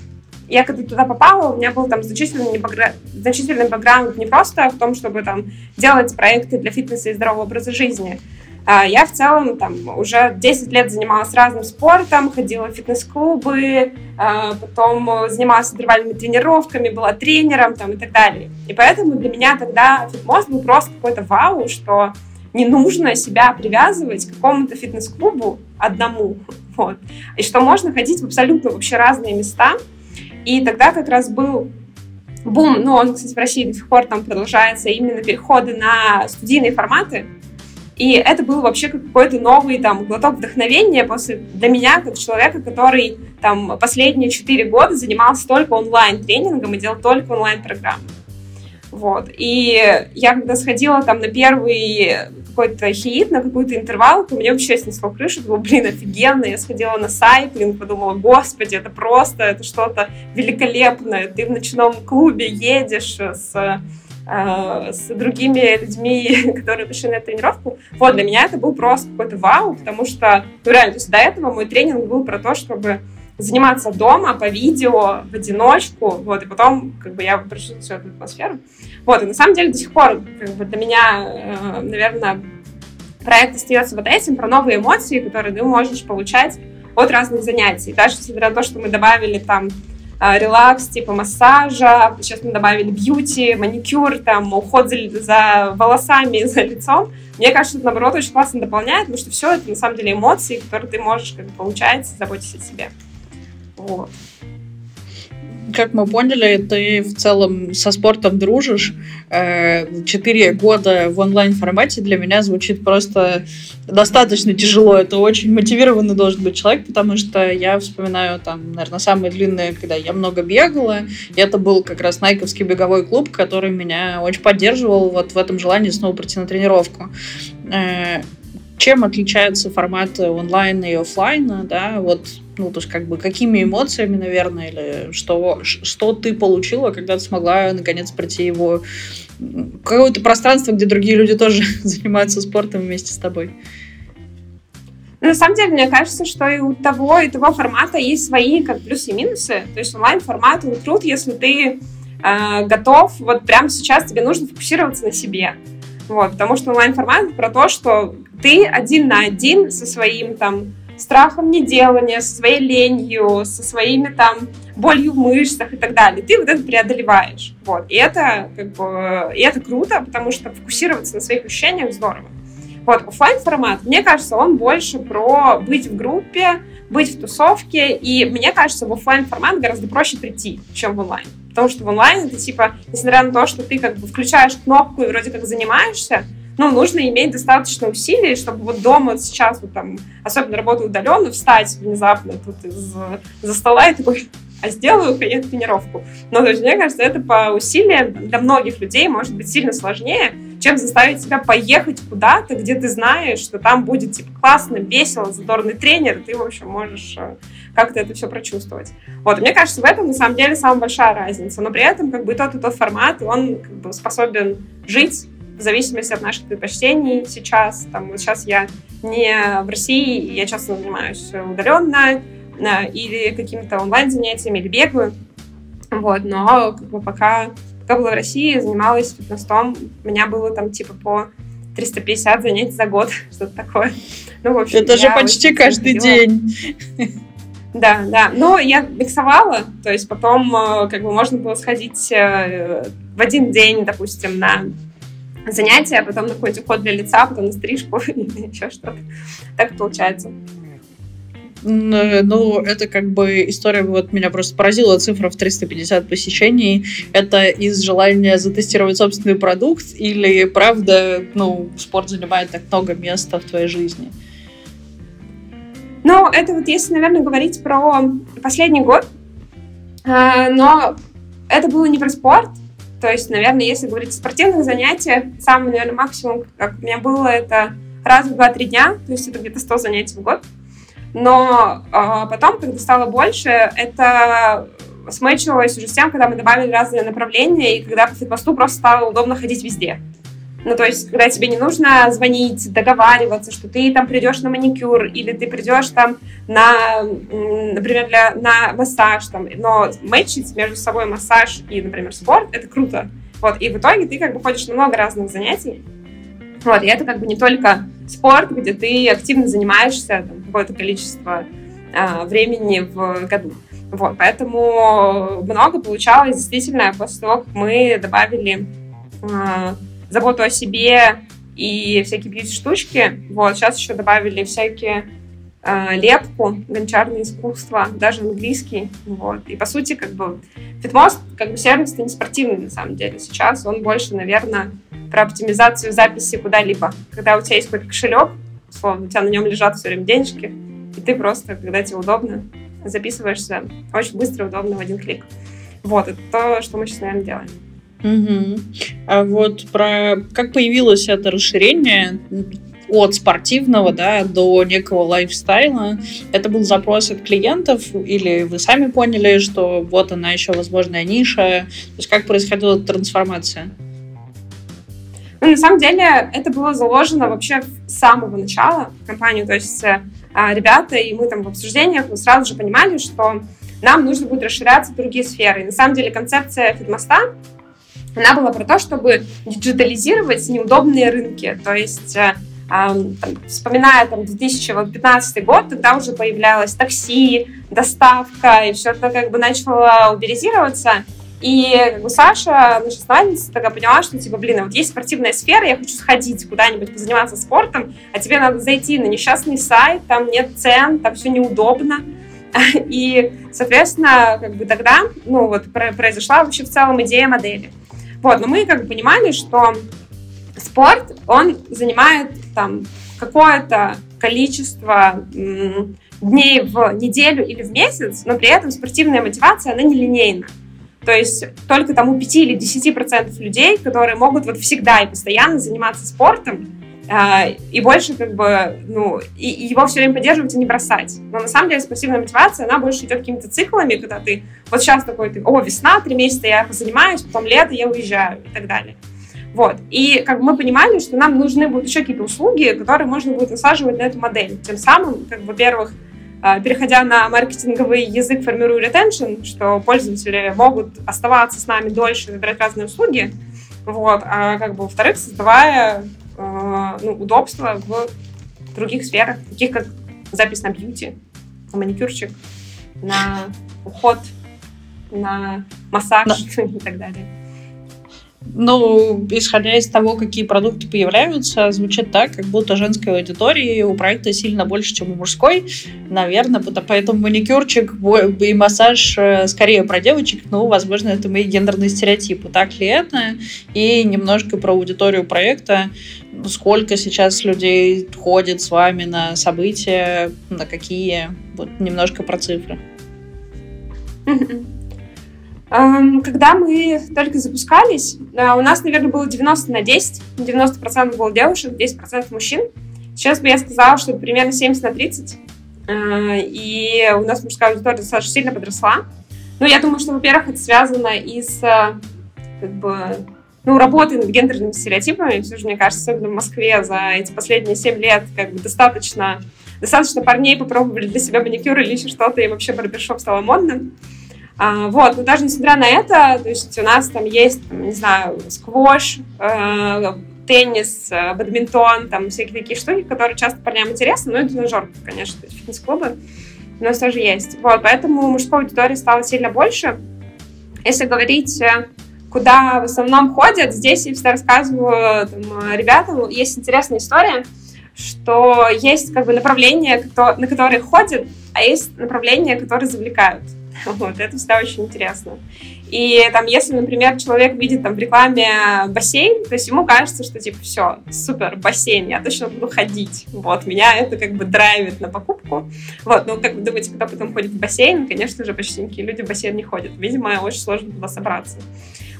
Я когда туда попала, у меня был там значительный, бэкгра... значительный бэкграунд не просто в том, чтобы там делать проекты для фитнеса и здорового образа жизни. А, я в целом там уже 10 лет занималась разным спортом, ходила в фитнес-клубы, а, потом занималась интервальными тренировками, была тренером там и так далее. И поэтому для меня тогда фитмост был просто какой-то вау, что не нужно себя привязывать к какому-то фитнес-клубу одному. [LAUGHS] Вот. И что можно ходить в абсолютно вообще разные места. И тогда как раз был бум, ну, он, кстати, в России до сих пор там продолжается, именно переходы на студийные форматы. И это был вообще какой-то новый там глоток вдохновения после, для меня, как человека, который там последние четыре года занимался только онлайн-тренингом и делал только онлайн-программы. Вот. И я когда сходила там на первый какой-то хит, на какую-то интервалку, мне вообще снесло крышу, думала, блин, офигенно, я сходила на сайклинг, подумала, господи, это просто, это что-то великолепное, ты в ночном клубе едешь с э, с другими людьми, [LAUGHS] которые пришли на тренировку. Вот, для меня это был просто какой-то вау, потому что, ну, реально, то есть до этого мой тренинг был про то, чтобы заниматься дома, по видео, в одиночку, вот, и потом, как бы, я пришла всю эту атмосферу. Вот, и на самом деле до сих пор, как бы, для меня, э, наверное, проект остается вот этим, про новые эмоции, которые ты можешь получать от разных занятий. Даже несмотря на то, что мы добавили там э, релакс, типа массажа, сейчас мы добавили бьюти, маникюр, там, уход за, за волосами, [LAUGHS] за лицом. Мне кажется, это, наоборот, очень классно дополняет, потому что все это, на самом деле, эмоции, которые ты можешь как бы, получать, заботясь о себе. Вот. Как мы поняли, ты в целом со спортом дружишь. Э, четыре года в онлайн-формате для меня звучит просто достаточно тяжело. Это очень мотивированный должен быть человек, потому что я вспоминаю там, наверное, самые длинные, когда я много бегала. И это был как раз Найковский беговой клуб, который меня очень поддерживал вот в этом желании снова прийти на тренировку э, чем отличаются форматы онлайн и офлайна, да, вот, ну, то есть, как бы, какими эмоциями, наверное, или что, что ты получила, когда ты смогла, наконец, пройти его какое-то пространство, где другие люди тоже [LAUGHS] занимаются спортом вместе с тобой? Ну, на самом деле, мне кажется, что и у того, и того формата есть свои как плюсы и минусы. То есть онлайн-формат, он крут, если ты э, готов, вот прямо сейчас тебе нужно фокусироваться на себе. Вот, потому что онлайн-формат про то, что ты один на один со своим там страхом неделания, со своей ленью, со своими там болью в мышцах и так далее. Ты вот это преодолеваешь. Вот. И это как бы, и это круто, потому что фокусироваться на своих ощущениях здорово. Вот, офлайн формат, мне кажется, он больше про быть в группе, быть в тусовке, и мне кажется, в офлайн формат гораздо проще прийти, чем в онлайн. Потому что в онлайн это типа, несмотря на то, что ты как бы включаешь кнопку и вроде как занимаешься, ну, нужно иметь достаточно усилий, чтобы вот дома сейчас, вот там, особенно работаю удаленно, встать внезапно тут из за стола и такой, [LAUGHS] а сделаю-ка я тренировку. Но, то есть, мне кажется, это по усилиям для многих людей может быть сильно сложнее, чем заставить себя поехать куда-то, где ты знаешь, что там будет типа классно, весело, задорный тренер, и ты, в общем, можешь э, как-то это все прочувствовать. Вот, мне кажется, в этом на самом деле самая большая разница, но при этом как бы тот и тот формат, он как бы способен жить в зависимости от наших предпочтений сейчас. Там, вот сейчас я не в России, я часто занимаюсь удаленно э, или какими-то онлайн-занятиями, или бегаю. Вот, но как бы пока, пока была в России, занималась фитнесом, у меня было там типа по 350 занятий за год, [LAUGHS] что-то такое. Ну, в общем, Это же почти каждый день. Да, да. Но я миксовала, то есть потом э, как бы можно было сходить э, в один день, допустим, на занятия, а потом на какой-то уход для лица, а потом на стрижку [LAUGHS] или еще что-то. Так получается. Ну, это как бы история, вот меня просто поразила цифра в 350 посещений. Это из желания затестировать собственный продукт или, правда, ну, спорт занимает так много места в твоей жизни? Ну, это вот если, наверное, говорить про последний год, а, но это было не про спорт, то есть, наверное, если говорить о спортивных занятиях, самый, наверное, максимум, как у меня было, это раз в 2-3 дня, то есть это где-то 100 занятий в год. Но э, потом, когда стало больше, это смычилось уже с тем, когда мы добавили разные направления, и когда по фитпосту просто стало удобно ходить везде. Ну, то есть, когда тебе не нужно звонить, договариваться, что ты там придешь на маникюр, или ты придешь там на, например, для, на массаж, там, но мэчить между собой массаж и, например, спорт, это круто. Вот, и в итоге ты как бы ходишь на много разных занятий, вот, и это как бы не только спорт, где ты активно занимаешься там, какое-то количество э, времени в году. Вот, поэтому много получалось действительно после того, как мы добавили э, заботу о себе и всякие бьюти-штучки. Вот, сейчас еще добавили всякие э, лепку, гончарное искусство, даже английский. Вот. И, по сути, как бы, фитмост, как бы, сервис не спортивный, на самом деле, сейчас. Он больше, наверное, про оптимизацию записи куда-либо. Когда у тебя есть какой-то кошелек, условно, у тебя на нем лежат все время денежки, и ты просто, когда тебе удобно, записываешься очень быстро удобно в один клик. Вот, это то, что мы сейчас, наверное, делаем. Угу. А вот про как появилось это расширение от спортивного да, до некого лайфстайла. Это был запрос от клиентов, или вы сами поняли, что вот она еще возможная ниша? То есть как происходила трансформация? Ну, на самом деле, это было заложено вообще с самого начала компании. То есть э, ребята, и мы там в обсуждениях мы сразу же понимали, что нам нужно будет расширяться в другие сферы. И на самом деле концепция фитмоста она была про то, чтобы диджитализировать неудобные рынки. То есть э, там, вспоминая там 2015 год, тогда уже появлялось такси, доставка, и все это как бы начало уберизироваться. И как бы, Саша, наша основательница, тогда поняла, что, типа, блин, а вот есть спортивная сфера, я хочу сходить куда-нибудь, позаниматься спортом, а тебе надо зайти на несчастный сайт, там нет цен, там все неудобно. [LAUGHS] И, соответственно, как бы тогда, ну, вот произошла вообще в целом идея модели. Вот, но мы как бы понимали, что спорт, он занимает там какое-то количество дней в неделю или в месяц, но при этом спортивная мотивация, она нелинейна. То есть только тому 5 или 10% людей, которые могут вот всегда и постоянно заниматься спортом, и больше как бы, ну, и, его все время поддерживать и не бросать. Но на самом деле спортивная мотивация, она больше идет какими-то циклами, когда ты вот сейчас такой, ты, о, весна, три месяца я позанимаюсь, потом лето, я уезжаю и так далее. Вот. И как бы мы понимали, что нам нужны будут еще какие-то услуги, которые можно будет насаживать на эту модель. Тем самым, как бы, во-первых, а, переходя на маркетинговый язык, формирую ретеншн, что пользователи могут оставаться с нами дольше, выбирать разные услуги, вот, а как бы, во-вторых, создавая ну, удобства в других сферах, таких как запись на бьюти, на маникюрчик, на уход, на массаж [LAUGHS] и так далее. Ну, исходя из того, какие продукты появляются, звучит так, как будто женской аудитории у проекта сильно больше, чем у мужской. Наверное, поэтому маникюрчик и массаж э, скорее про девочек, но, возможно, это мои гендерные стереотипы. Так ли это? И немножко про аудиторию проекта. Сколько сейчас людей ходит с вами на события, на какие? Вот немножко про цифры. [LAUGHS] Когда мы только запускались, э, у нас, наверное, было 90 на 10. 90% было девушек, 10% мужчин. Сейчас бы я сказала, что примерно 70 на 30. Э, и у нас мужская аудитория достаточно сильно подросла. Ну, я думаю, что, во-первых, это связано и с как бы, ну, работой над гендерными стереотипами. Все же, мне кажется, особенно в Москве за эти последние 7 лет как бы достаточно, достаточно парней попробовали для себя маникюр или еще что-то, и вообще барбершоп стало модным. А, вот, но даже несмотря на это, то есть у нас там есть, не знаю, сквош, э, теннис, э, бадминтон, там всякие такие штуки, которые часто парням интересны, ну и тренажерка, конечно, фитнес-клубы у нас тоже есть. Вот, поэтому мужской аудитории стало сильно больше. Если говорить, э, куда в основном ходят, здесь я всегда рассказываю там, ребятам, есть интересная история, что есть как бы направления, на которые ходят, а есть направления, которые завлекают. [LAUGHS] Вот, это всегда очень интересно. И там, если, например, человек видит там в рекламе бассейн, то есть ему кажется, что типа все, супер, бассейн, я точно буду ходить. Вот, меня это как бы драйвит на покупку. Вот, ну, как вы думаете, кто потом ходит в бассейн? Конечно же, почти никакие люди в бассейн не ходят. Видимо, очень сложно туда собраться.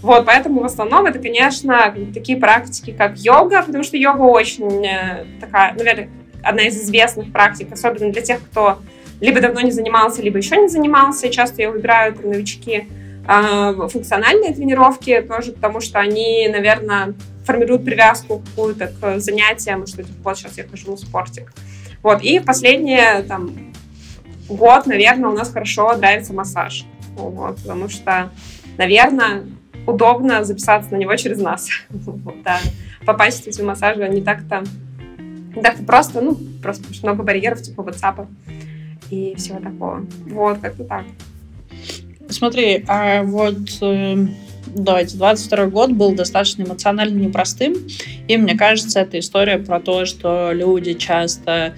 Вот, поэтому в основном это, конечно, такие практики, как йога, потому что йога очень э, такая, наверное, одна из известных практик, особенно для тех, кто либо давно не занимался, либо еще не занимался. Часто я выбираю там, новички э, функциональные тренировки тоже, потому что они, наверное, формируют привязку какую-то к занятиям, что типа, вот сейчас я хожу на спортик. Вот, и в последние там год, наверное, у нас хорошо нравится массаж. Вот, потому что, наверное, удобно записаться на него через нас. [LAUGHS] Вот, да. Попасть в массажи не так-то не так-то просто, ну, просто много барьеров, типа WhatsApp и всего такого. Вот, как-то так. Смотри, а вот э, давайте, 22 год был достаточно эмоционально непростым, и мне кажется, это история про то, что люди часто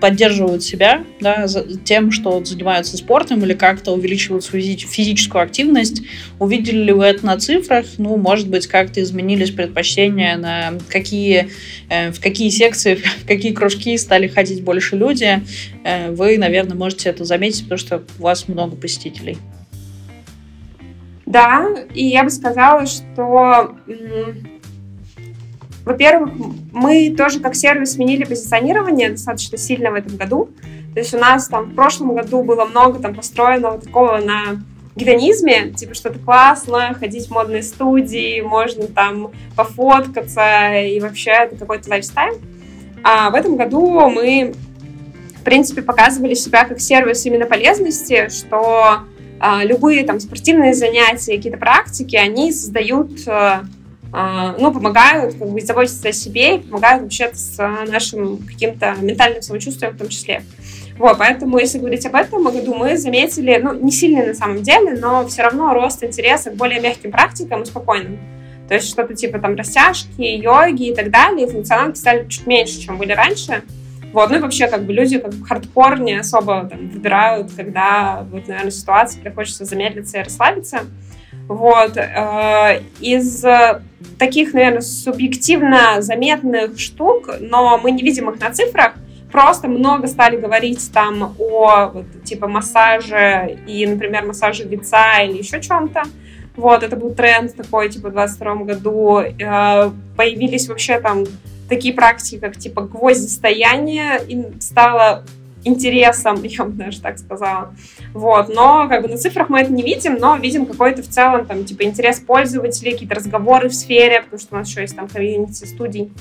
поддерживают себя да, тем, что занимаются спортом или как-то увеличивают свою физическую активность. Увидели ли вы это на цифрах? Ну, может быть, как-то изменились предпочтения на какие, э, в какие секции, [LAUGHS] в какие кружки стали ходить больше люди. Э, вы, наверное, можете это заметить, потому что у вас много посетителей. Да, и я бы сказала, что во-первых, мы тоже как сервис сменили позиционирование достаточно сильно в этом году. То есть у нас там в прошлом году было много там построенного такого на гедонизме, типа что-то классно, ходить в модные студии, можно там пофоткаться, и вообще это какой-то лайфстайл. А в этом году мы, в принципе, показывали себя как сервис именно полезности, что а, любые там спортивные занятия, какие-то практики, они создают а, ну, помогают как бы заботиться о себе и помогают вообще с нашим каким-то ментальным самочувствием в том числе. Вот, поэтому, если говорить об этом году, мы заметили, ну, не сильный на самом деле, но все равно рост интереса к более мягким практикам и спокойным. То есть что-то типа там растяжки, йоги и так далее, и функционалки стали чуть меньше, чем были раньше. Вот, ну и вообще, как бы люди как хардкор не особо там выбирают, когда вот, наверное, ситуация, где хочется замедлиться и расслабиться. Вот. Э, из таких, наверное, субъективно заметных штук, но мы не видим их на цифрах, просто много стали говорить там о вот, типа массаже и, например, массаже лица или еще чем-то. Вот, это был тренд такой, типа, в 22 году. Э, появились вообще там такие практики, как, типа, гвоздистояние, и стало интересом, [LAUGHS] я бы даже так сказала. Вот, но как бы на цифрах мы это не видим, но видим какой-то в целом там типа интерес пользователей, какие-то разговоры в сфере, потому что у нас еще есть там комьюнити студий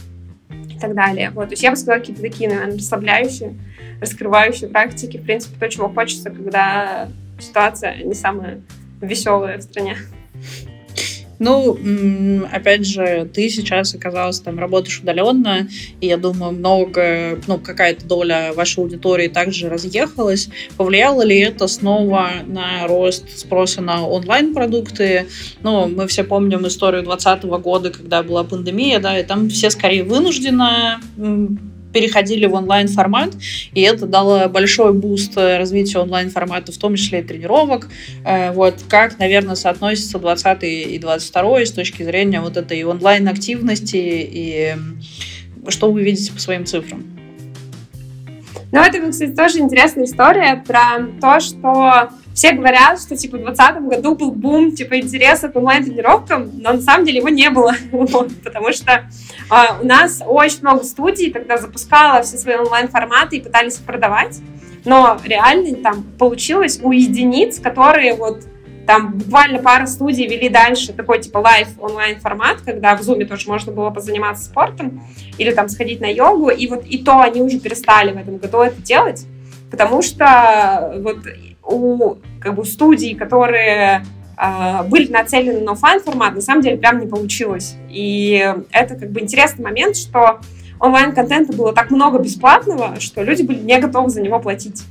и так далее. Вот, то есть я бы сказала какие-то такие, наверное, расслабляющие, раскрывающие практики, в принципе, то, чего хочется, когда ситуация не самая веселая в стране. Ну, опять же, ты сейчас оказалась там, работаешь удаленно, и я думаю, много, ну, какая-то доля вашей аудитории также разъехалась. Повлияло ли это снова на рост спроса на онлайн-продукты? Ну, мы все помним историю 2020 года, когда была пандемия, да, и там все скорее вынужденно переходили в онлайн-формат, и это дало большой буст развитию онлайн-формата, в том числе и тренировок. Э, вот как, наверное, соотносится 20 и 22 с точки зрения вот этой онлайн-активности и что вы видите по своим цифрам? Ну, это, кстати, тоже интересная история про то, что все говорят, что, типа, в 2020 году был бум, типа, интереса к онлайн-тренировкам, но на самом деле его не было, [LAUGHS] потому что а, у нас очень много студий тогда запускала все свои онлайн-форматы и пытались продавать, но реально там получилось у единиц, которые вот там буквально пара студий вели дальше такой типа live онлайн формат, когда в зуме тоже можно было позаниматься спортом или там сходить на йогу, и вот и то они уже перестали в этом году это делать, потому что вот у как бы студий, которые э, были нацелены на офлайн формат, на самом деле прям не получилось. И это как бы интересный момент, что онлайн-контента было так много бесплатного, что люди были не готовы за него платить.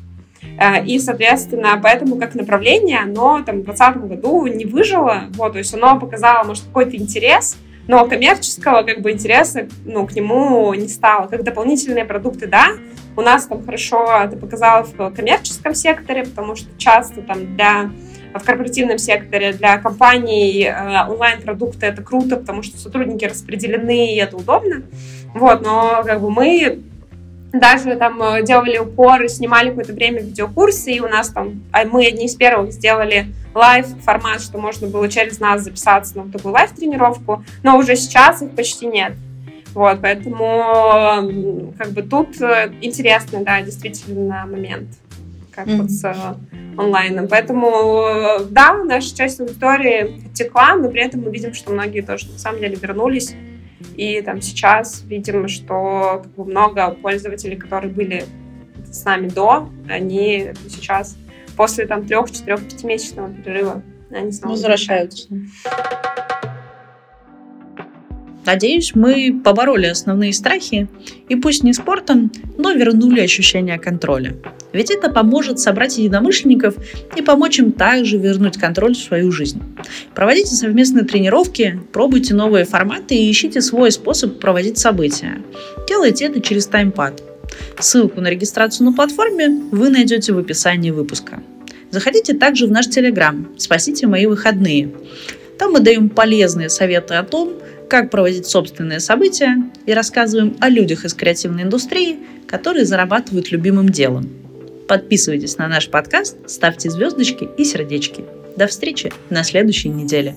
Э, и, соответственно, поэтому как направление оно там, в 2020 году не выжило. Вот, то есть оно показало, может, какой-то интерес, но коммерческого как бы интереса ну, к нему не стало. Как дополнительные продукты, да, у нас там хорошо это показало в коммерческом секторе, потому что часто там для в корпоративном секторе для компаний э, онлайн-продукты это круто, потому что сотрудники распределены, и это удобно. Вот, но как бы мы даже там э, делали упоры, снимали какое-то время видеокурсы, и у нас там, а мы одни из первых сделали live формат, что можно было через нас записаться на такую live -тренировку, но уже сейчас их почти нет. Вот, поэтому как бы тут э, интересный, да, действительно момент как Мгм. вот с э, онлайном. Поэтому, да, наша часть аудитории утекла, но при этом мы видим, что многие тоже на самом деле вернулись. И там сейчас видим, что как бы, много пользователей, которые были с нами до, они сейчас после там трех, четырех, пятимесячного перерыва они снова Возвращаются. Надеюсь, мы побороли основные страхи и пусть не спортом, но вернули ощущение контроля. Ведь это поможет собрать единомышленников и помочь им также вернуть контроль в свою жизнь. Проводите совместные тренировки, пробуйте новые форматы и ищите свой способ проводить события. Делайте это через таймпад. Ссылку на регистрацию на платформе вы найдете в описании выпуска. Заходите также в наш Телеграм «Спасите мои выходные». Там мы даем полезные советы о том, как проводить собственные события и рассказываем о людях из креативной индустрии, которые зарабатывают любимым делом. Подписывайтесь на наш подкаст, ставьте звездочки и сердечки. До встречи на следующей неделе.